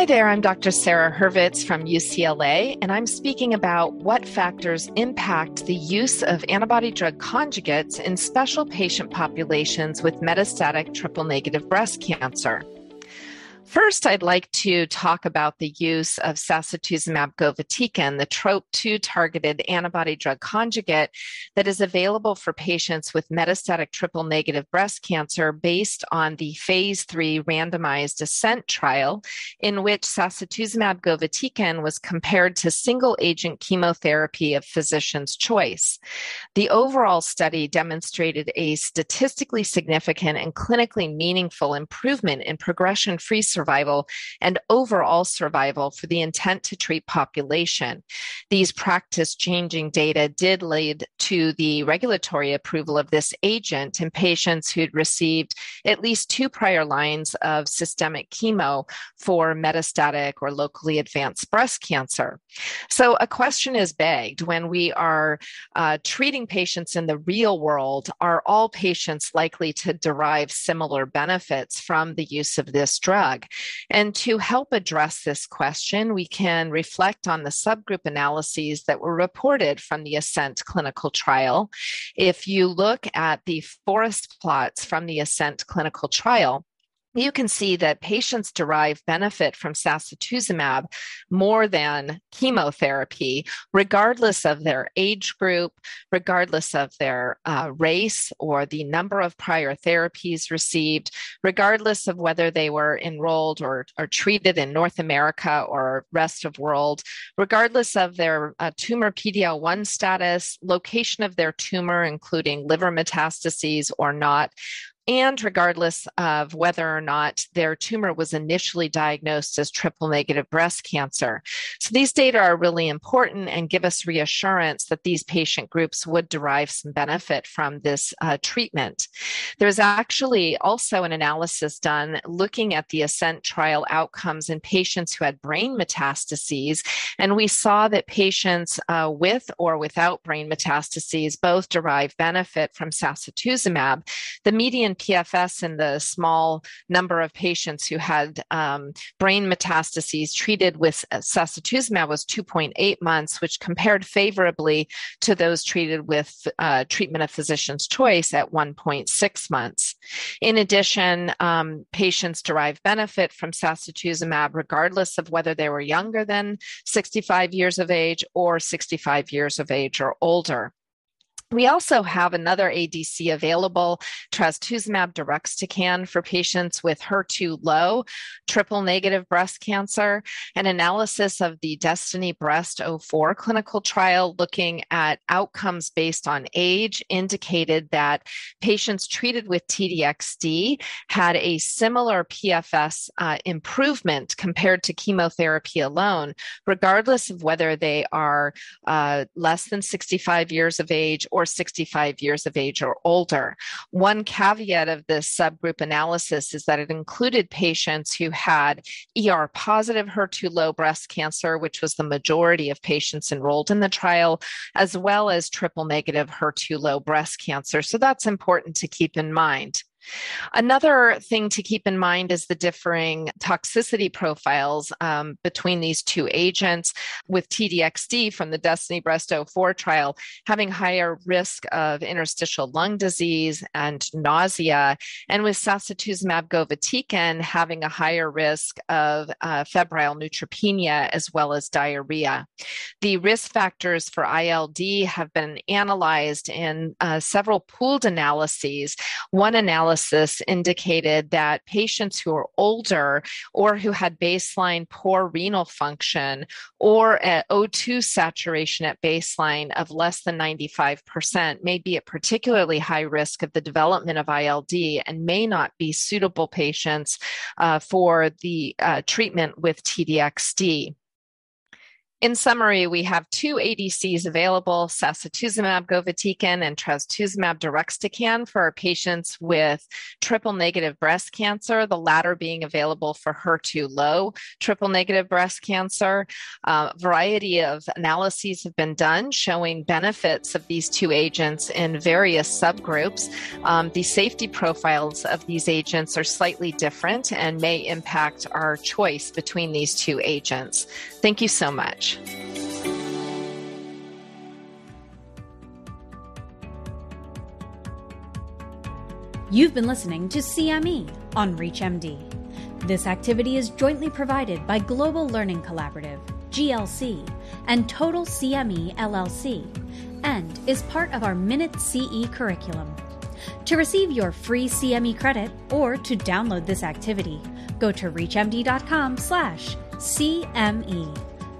Hi there, I'm Dr. Sara Hurvitz from UCLA, and I'm speaking about what factors impact the use of antibody drug conjugates in special patient populations with metastatic triple negative breast cancer. First, I'd like to talk about the use of sacituzumab govitecan, the TROP2 targeted antibody drug conjugate that is available for patients with metastatic triple negative breast cancer based on the phase three randomized ASCENT trial, in which sacituzumab govitecan was compared to single agent chemotherapy of physician's choice. The overall study demonstrated a statistically significant and clinically meaningful improvement in progression free survival survival and overall survival for the intent to treat population. These practice changing data did lead to the regulatory approval of this agent in patients who'd received at least two prior lines of systemic chemo for metastatic or locally advanced breast cancer. So, a question is begged when we are uh, treating patients in the real world are all patients likely to derive similar benefits from the use of this drug? And to help address this question, we can reflect on the subgroup analyses that were reported from the ASCENT clinical trial. If you look at the forest plots from the ASCENT clinical trial, you can see that patients derive benefit from sacituzumab more than chemotherapy, regardless of their age group, regardless of their uh, race or the number of prior therapies received, regardless of whether they were enrolled or, or treated in North America or rest of world, regardless of their uh, tumor PD-L1 status, location of their tumor, including liver metastases or not, and regardless of whether or not their tumor was initially diagnosed as triple negative breast cancer. So these data are really important and give us reassurance that these patient groups would derive some benefit from this uh, treatment. There's actually also an analysis done looking at the ASCENT trial outcomes in patients who had brain metastases, and we saw that patients uh, with or without brain metastases both derive benefit from sacituzumab. The median PFS in the small number of patients who had um, brain metastases treated with sacituzumab was 2.8 months, which compared favorably to those treated with uh, treatment of physician's choice at 1.6 months. In addition, um, patients derive benefit from sacituzumab regardless of whether they were younger than 65 years of age or 65 years of age or older. We also have another ADC available, trastuzumab deruxtecan for patients with HER2 low triple negative breast cancer. An analysis of the Destiny Breast 04 clinical trial looking at outcomes based on age indicated that patients treated with TDXD had a similar PFS uh, improvement compared to chemotherapy alone, regardless of whether they are uh, less than 65 years of age or or 65 years of age or older. One caveat of this subgroup analysis is that it included patients who had ER positive HER2 low breast cancer, which was the majority of patients enrolled in the trial, as well as triple negative HER2 low breast cancer. So that's important to keep in mind. Another thing to keep in mind is the differing toxicity profiles um, between these two agents, with TDXD from the Destiny Breast 04 trial having higher risk of interstitial lung disease and nausea, and with sacituzumab govitecan having a higher risk of uh, febrile neutropenia as well as diarrhea. The risk factors for ILD have been analyzed in uh, several pooled analyses. One analysis analysis indicated that patients who are older or who had baseline poor renal function or at O2 saturation at baseline of less than 95% may be at particularly high risk of the development of ILD and may not be suitable patients uh, for the uh, treatment with TDXD. In summary, we have two ADCs available, sacituzumab govitecan and trastuzumab deruxtecan for our patients with triple negative breast cancer, the latter being available for HER2 low triple negative breast cancer. A uh, variety of analyses have been done showing benefits of these two agents in various subgroups. Um, the safety profiles of these agents are slightly different and may impact our choice between these two agents. Thank you so You've been listening to CME on ReachMD. This activity is jointly provided by Global Learning Collaborative, GLC, and Total CME LLC, and is part of our Minute CE curriculum. To receive your free CME credit or to download this activity, go to reachmd.com/cme.